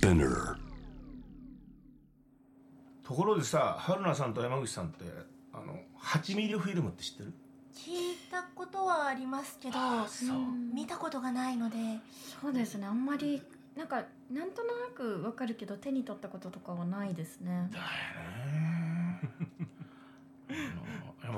Spinner. ところでさ春菜さんと山口さんってあの8ミリフィルムって知ってる？聞いたことはありますけど見たことがないので。そうですね。あんまりなんかなんとなくわかるけど手に取ったこととかはないですね。だよね。あ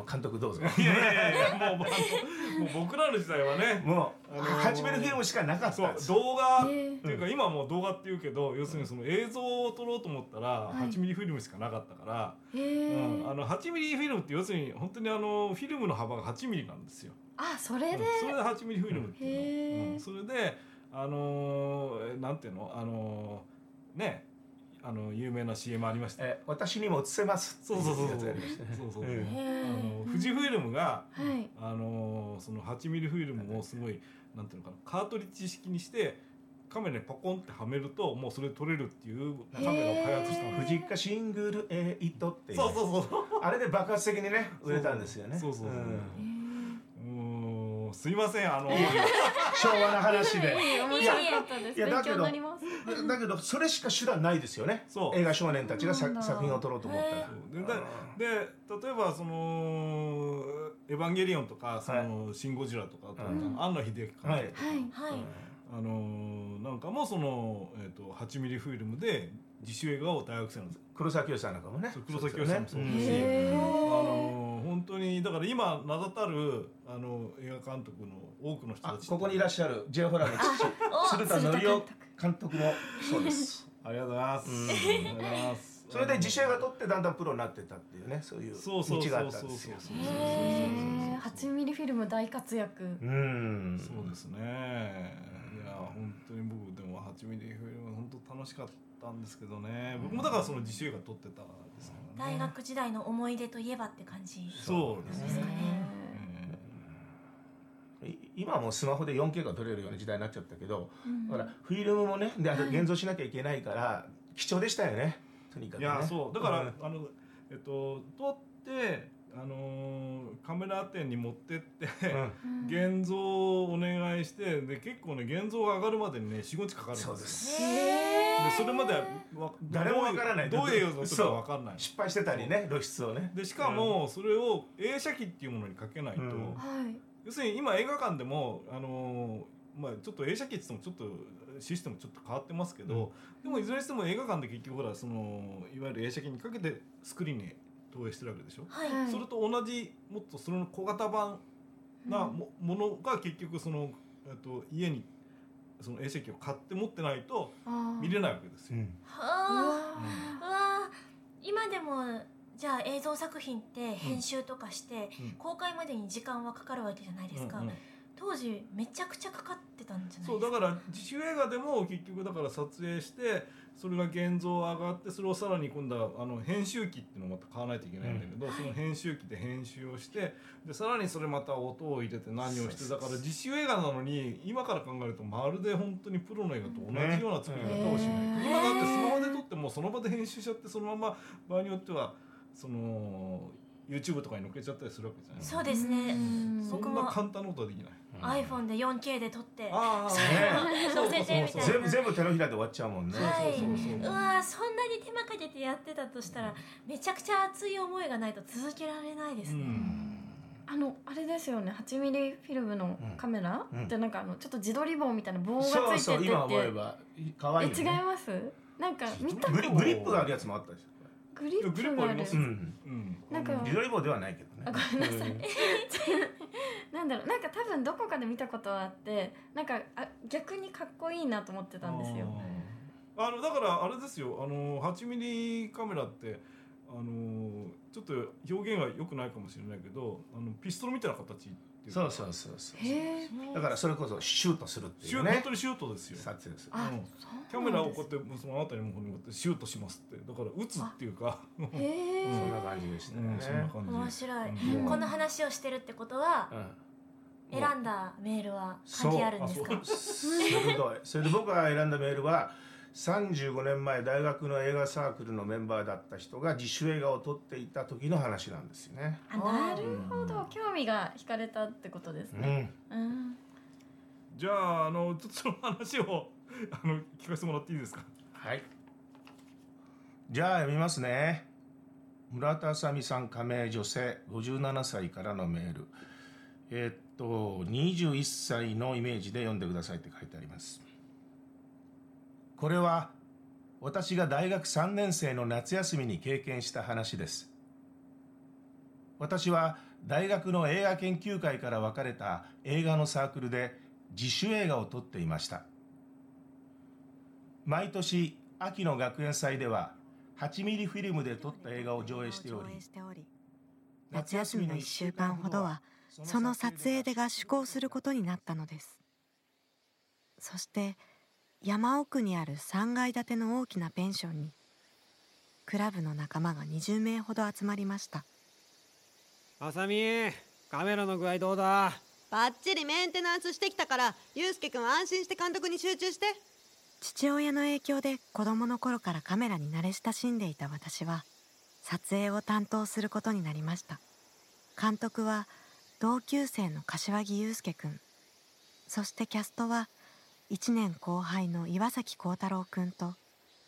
の監督どうぞ。いやいやいやもうもう僕らの時代はねもう、あのー8ミリフィルムしかなかったです。よ動画っていうか今はもう動画っていうけど要するにその映像を撮ろうと思ったらはい。8ミリフィルムしかなかったから、へえ、うん、あの8ミリフィルムって要するに本当にあのフィルムの幅が8ミリなんですよ。あそれで、うんそれで8ミリフィルムっていうの、うん。それであのーえなんていうの？あのーねあの有名な CM ありました。え私にも映せますそうそうそうそう。そうそうそう。あーの富士フィルムがはいあのーその8ミリフィルムをすごいなんていうのかなカートリッジ式にしてカメラにパコンってはめるともうそれ撮れるっていうカメラを開発したの。富士カシングルエイトっていうそうそうそう。あれで爆発的にね売れたんですよねそうそうそううんすいませんあの 昭和の話で。え面白かったです。勉いやだけどだけどそれしか手段ないですよね。そう。映画少年たちが作品を撮ろうと思ったら。ででで例えばその「エヴァンゲリオン」とか「そのシン・ゴジラ」とか、うん。庵野秀明監督とか、はい。はい。はい。あのーなんかもその、えー、と8ミリフィルムで自主映画を大学生の黒崎さんなんかもね。黒崎良さんもそうだし、へー。あのー本当にだから今名だたるあの映画監督の多くの人あたちここにいらっしゃる J ホラーの父鶴田則夫監督も。そうです。ありがとうございます、うん。ありがとうございます。それで自主映画撮ってだんだんプロになってったっていうねそういうそうそうそう道があったんですよ。そうそうへえ8ミリフィルム大活躍。うん。そうですね本当に僕でも8ミリフィルム本当楽しかったんですけどね。僕もだからその自主映画撮ってたんですからね。大学時代の思い出といえばって感じ。そうですかね。今はもうスマホで 4K が撮れるような時代になっちゃったけど、うん。だからフィルムもねであと現像しなきゃいけないから貴重でしたよね。とにかくね。えいやそう。だから、ん。あのえっと撮ってあのーカメラ店に持ってって、うん。現像をお願いしてで結構ね現像が上がるまでにね45日かかるんですよ。そうです。でそれまではわ誰もわからない。どういう映像とかわかんない。失敗してたりね露出をね。でしかもそれを映写機っていうものにかけないと、うん。はい。要するに今映画館でもあのーまあちょっと映写機って言ってもちょっとシステムちょっと変わってますけど、でもいずれにしても映画館で結局ほらそのいわゆる映写機にかけてスクリーンに投影してるわけでしょ、はい。はい。それと同じもっとその小型版なも,、ものが結局その、えっと、家にその映写機を買って持ってないと見れないわけですよ。うん。うはわあ。うわ今でもじゃあ映像作品って編集とかして、うん。公開までに時間はかかるわけじゃないですか、うんうん当時めちゃくちゃかかってたんじゃないですか。そうだから自主映画でも結局だから撮影してそれが現像上がってそれをさらに今度はあの編集機っていうのをまた買わないといけないんだけど、その編集機で編集をしてでさらにそれまた音を入れて何をしてだから自主映画なのに今から考えるとまるで本当にプロの映画と同じような作り方をしないと、ね今だってスマホで撮ってもその場で編集しちゃってそのまま場合によってはその YouTube とかに載っけちゃったりするわけじゃない。そうですね。うん。そんな簡単なことはできない。iPhone で 4K で撮ってああね。載せてみたいな。全部全部手のひらで終わっちゃうもんね、はい。そうわーそんなに手間かけてやってたとしたらめちゃくちゃ熱い思いがないと続けられないですね、あのあれですよね。8ミリフィルムのカメラ、うん。ってなんかあのちょっと自撮り棒みたいな棒がついててそうそう今思えば可愛い違いね、ます？なんか見たグリグリップがあるやつもあったでしょ。グリップがある。うんうん。なんか自撮り棒ではないけどね。あごめんなさい。うん。なんだろう。なんか多分どこかで見たことはあってなんかあ逆にかっこいいなと思ってたんですよ。あのだからあれですよ。あの8ミリカメラってあのちょっと表現は良くないかもしれないけどあのピストルみたいな形っていう。かそうそうそうそう。だからそれこそシュートするっていうね。本当にシュートですよ。撮影する。あ、うん。そうキャメラをこうやってそのあたりもこうやってシュートしますって。だから撃つっていうかへえ、そんな感じでしたね。うん、そんな感じ面白い、うん。この話をしてるってことはうん。選んだメールは関係あるんですか？そう。鋭い。それで僕が選んだメールは35年前大学の映画サークルのメンバーだった人が自主映画を撮っていた時の話なんですよね。あなるほど。興味が惹かれたってことですうね、ん、うん、じゃああのちょっとその話を あの聞かせてもらっていいですか？はい。じゃあ読みますね。村田あさみさん加盟女性57歳からのメール。えーっと21歳のイメージで読んでくださいって書いてありますこれは私が大学3年生の夏休みに経験した話です。私は大学の映画研究会から分かれた映画のサークルで自主映画を撮っていました。毎年秋の学園祭では8ミリフィルムで撮った映画を上映しており夏休みの1週間ほどはその撮影で合宿をすることになったのです。そして山奥にある3階建ての大きなペンションにクラブの仲間が20名ほど集まりました。あさみカメラの具合どうだ？バッチリメンテナンスしてきたからゆうすけくん安心して監督に集中して。父親の影響で子供の頃からカメラに慣れ親しんでいた私は撮影を担当することになりました。監督は同級生の柏木雄介くんそしてキャストは1年後輩の岩崎幸太郎くんと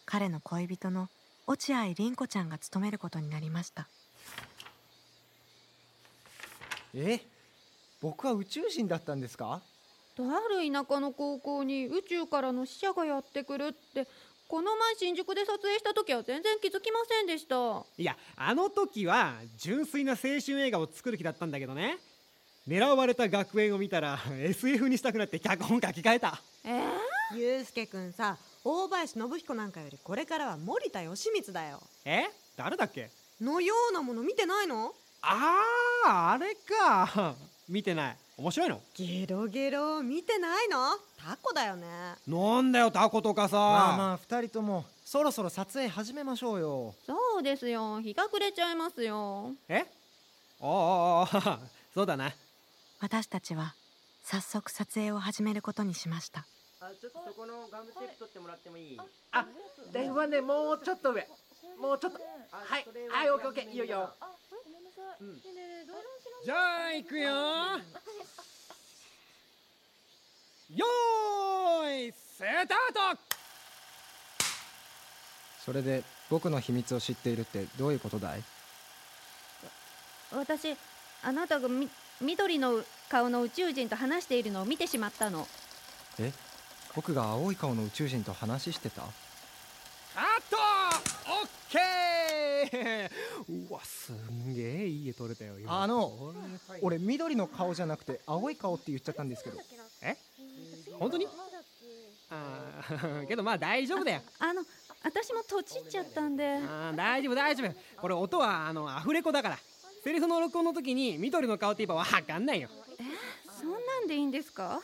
彼の恋人の落合凛子ちゃんが務めることになりました。え？僕は宇宙人だったんですか？とある田舎の高校に宇宙からの使者がやってくるってこの前新宿で撮影した時は全然気づきませんでした。いやあの時は純粋な青春映画を作る気だったんだけどね狙われた学園を見たら SF にしたくなって脚本書き換えた。えー、ゆうすけくんさ大林信彦なんかよりこれからは森田義満だよ。え？誰だっけ？のようなもの見てないの？あああれか。見てない。面白いの？ゲロゲロ。見てないの？タコだよね。なんだよタコとかさ。まあまあ2人ともそろそろ撮影始めましょうよ。そうですよ。日が暮れちゃいますよ。え？ああ そうだな私たちは早速撮影を始めることにしました。あちょっとそこのガムテープ取ってもらってもいい？あ電話ねもうちょっと上。もうちょっとはい。はいオッケーオッケーいいよいいよ。うん。じゃあ行くよ。よーいスタート！それで僕の秘密を知っているってどういうことだい？私あなたがみ緑の顔の宇宙人と話しているのを見てしまったの。え？僕が青い顔の宇宙人と話してた？カット！オッケーうわすんげえいい絵撮れたよ今。あの俺緑の顔じゃなくて青い顔って言っちゃったんですけど。え？本当に？あー けどまあ大丈夫だよ。あの私もとちっちゃったんで。あー大丈夫大丈夫。これ音はあのアフレコだからセリフの録音の時に緑の顔って言えばわかんないよ。そんなんでいいんですか？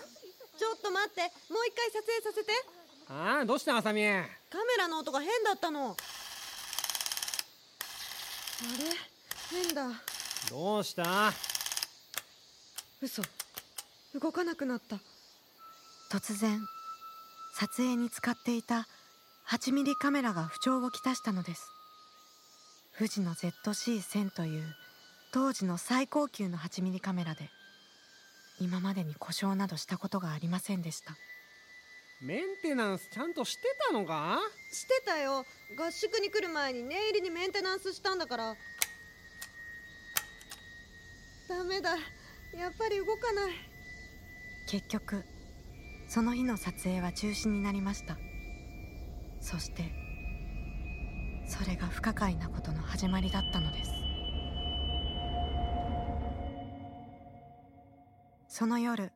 ちょっと待ってもう一回撮影させて。ああどうしたあさみカメラの音が変だったの。あれ？変だ。どうした？嘘。動かなくなった。突然撮影に使っていた8ミリカメラが不調をきたしたのです。富士の ZC1000 という当時の最高級の8ミリカメラで今までに故障などしたことがありませんでした。メンテナンスちゃんとしてたのか？してたよ。合宿に来る前に念入りにメンテナンスしたんだから。ダメだ。やっぱり動かない。結局その日の撮影は中止になりました。そしてそれが不可解なことの始まりだったのですその夜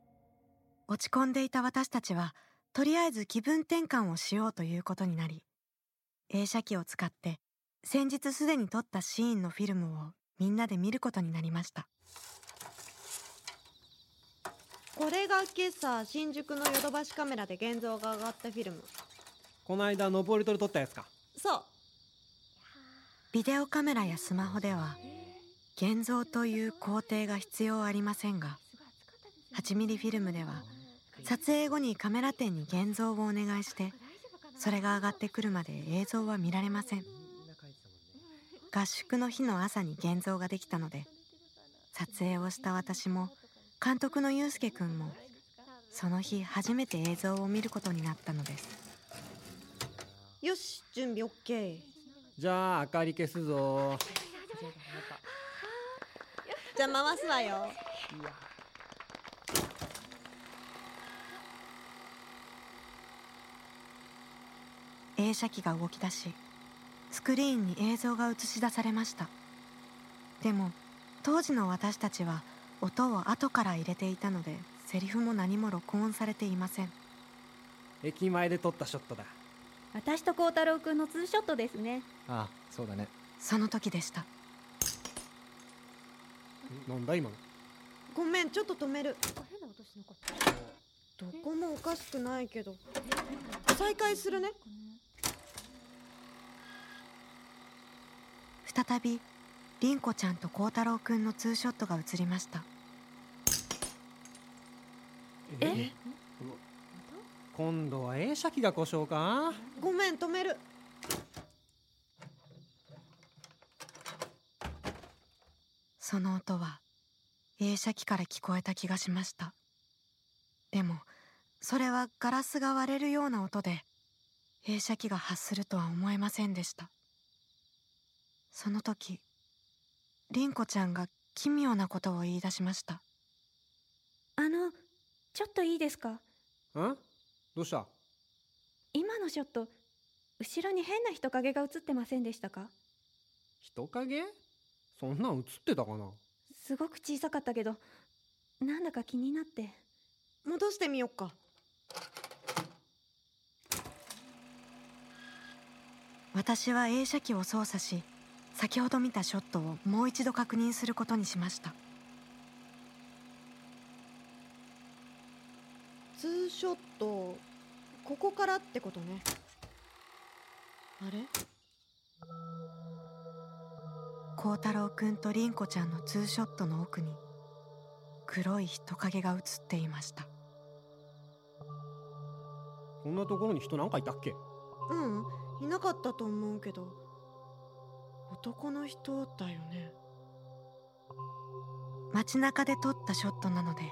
落ち込んでいた私たちはとりあえず気分転換をしようということになり映写機を使って先日すでに撮ったシーンのフィルムをみんなで見ることになりました。これが今朝新宿のヨドバシカメラで現像が上がったフィルム。この間登り取り撮ったやつか。そう。ビデオカメラやスマホでは現像という工程が必要ありませんが8ミリフィルムでは撮影後にカメラ店に現像をお願いしてそれが上がってくるまで映像は見られません。合宿の日の朝に現像ができたので撮影をした私も監督のゆうすけくんもその日初めて映像を見ることになったのです。よし準備 OK じゃあ明かり消すぞ。じゃあ回すわよ映写機が動き出しスクリーンに映像が映し出されました。でも当時の私たちは音を後から入れていたのでセリフも何も録音されていません。駅前で撮ったショットだ。私と孝太郎くんのツーショットですね。ああそうだね。その時でした。なんだ今の？ごめんちょっと止める。変な音しなかった。どこもおかしくないけど。再開するね再び凛子ちゃんと孝太郎くんのツーショットが映りました。え？今度は映写機が故障か？ごめん止める。その音は映写機から聞こえた気がしました。でもそれはガラスが割れるような音で映写機が発するとは思えませんでしたその時凛子ちゃんが奇妙なことを言い出しました。あのちょっといいですか？んどうした？今のショット後ろに変な人影が映ってませんでしたか？人影？そんなん映ってたかな？すごく小さかったけどなんだか気になって。戻してみよっか。私は映写機を操作し先ほど見たショットをもう一度確認することにしました。ツーショットここからってことね。あれ？孝太郎くんと凛子ちゃんのツーショットの奥に黒い人影が映っていました。こんなところに人なんかいたっけ？うん。いなかったと思うけど男の人だよね。街中で撮ったショットなので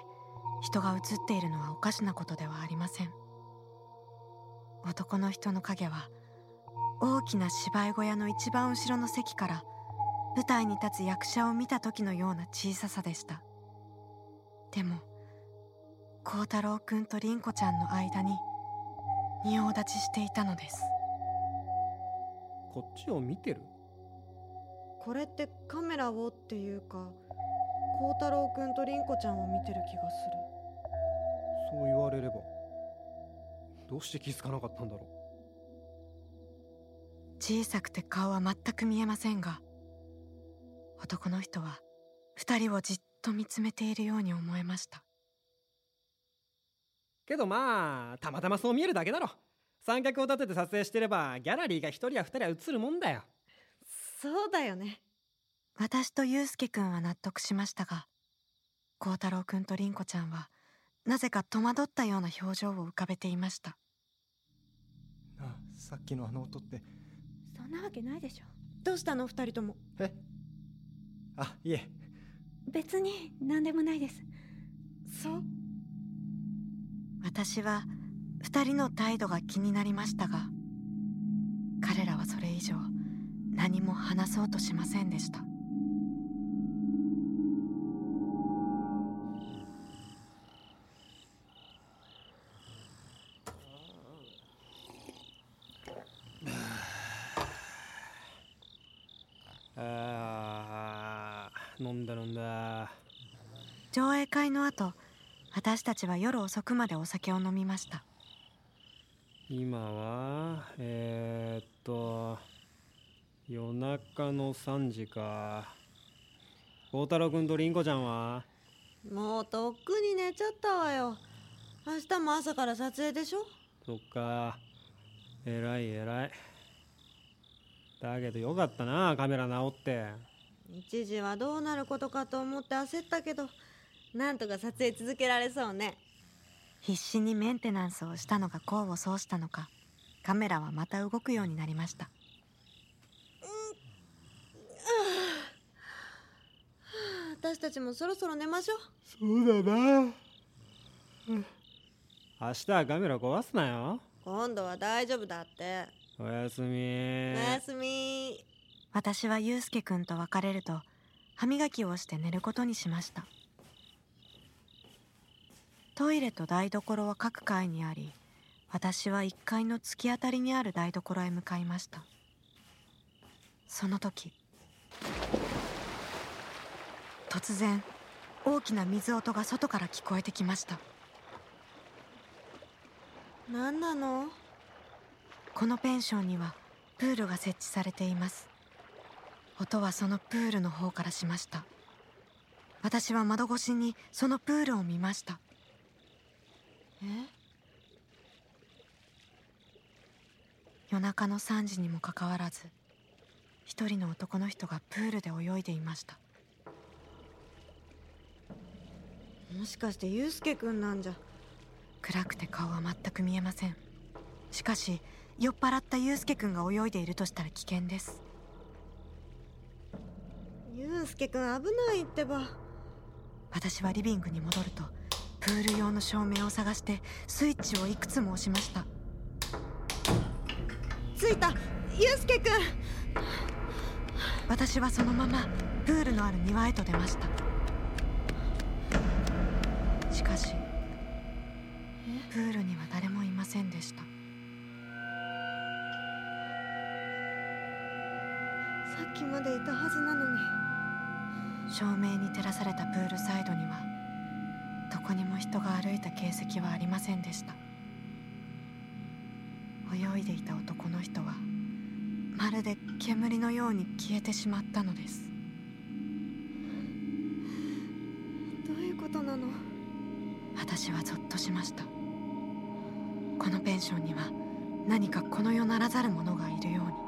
人が映っているのはおかしなことではありません。男の人の影は大きな芝居小屋の一番後ろの席から舞台に立つ役者を見た時のような小ささでした。でも孝太郎くんと凛子ちゃんの間に仁王立ちしていたのです。こっちを見てる？これってカメラをっていうか孝太郎くんと凛子ちゃんを見てる気がする。そう言われればどうして気づかなかったんだろ小さくて顔は全く見えませんが男の人は二人をじっと見つめているように思えました。けどまあたまたまそう見えるだけだろ。三脚を立てて撮影してればギャラリーが一人や二人は映るもんだよそうだよね。私と祐介くんは納得しましたが孝太郎くんと凛子ちゃんはなぜか戸惑ったような表情を浮かべていました。なあさっきのあの音って。そんなわけないでしょ。どうしたの二人とも？え？あいえ。別に何でもないです。そう？私は二人の態度が気になりましたが彼らはそれ以上何も話そうとしませんでした。あー飲んだ飲んだ。上映会の後私たちは夜遅くまでお酒を飲みました。今はえー、っと夜中の3時か。孝太郎君と凛子ちゃんは？もうとっくに寝ちゃったわよ。明日も朝から撮影でしょ？そっか。偉い偉い。だけどよかったなカメラ直って。一時はどうなることかと思って焦ったけどなんとか撮影続けられそうね。必死にメンテナンスをしたのが功を奏したのかカメラはまた動くようになりました私たちもそろそろ寝ましょう。そうだな。明日はカメラ壊すなよ。今度は大丈夫だって。あおやすみ。おやすみ。私はゆうすけくんと別れると歯磨きをして寝ることにしました。トイレと台所は各階にあり私は1階の突き当たりにある台所へ向かいました。その時突然大きな水音が外から聞こえてきました。何なの？このペンションにはプールが設置されています。音はそのプールの方からしました。私は窓越しにそのプールを見ました。え？夜中の3時にもかかわらず一人の男の人がプールで泳いでいましたもしかしてゆうすけくんなんじゃ。暗くて顔は全く見えません。しかし酔っ払ったゆうすけくんが泳いでいるとしたら危険です。ゆうすけくん危ないってば。私はリビングに戻るとプール用の照明を探してスイッチをいくつも押しました。着いた。ゆうすけくん私はそのままプールのある庭へと出ましたしかしプールには誰もいませんでした。さっきまでいたはずなのに。照明に照らされたプールサイドにはどこにも人が歩いた形跡はありませんでした。泳いでいた男の人はまるで煙のように消えてしまったのです。どういうことなの？私はゾッとしました。このペンションには何かこの世ならざる者がいるように。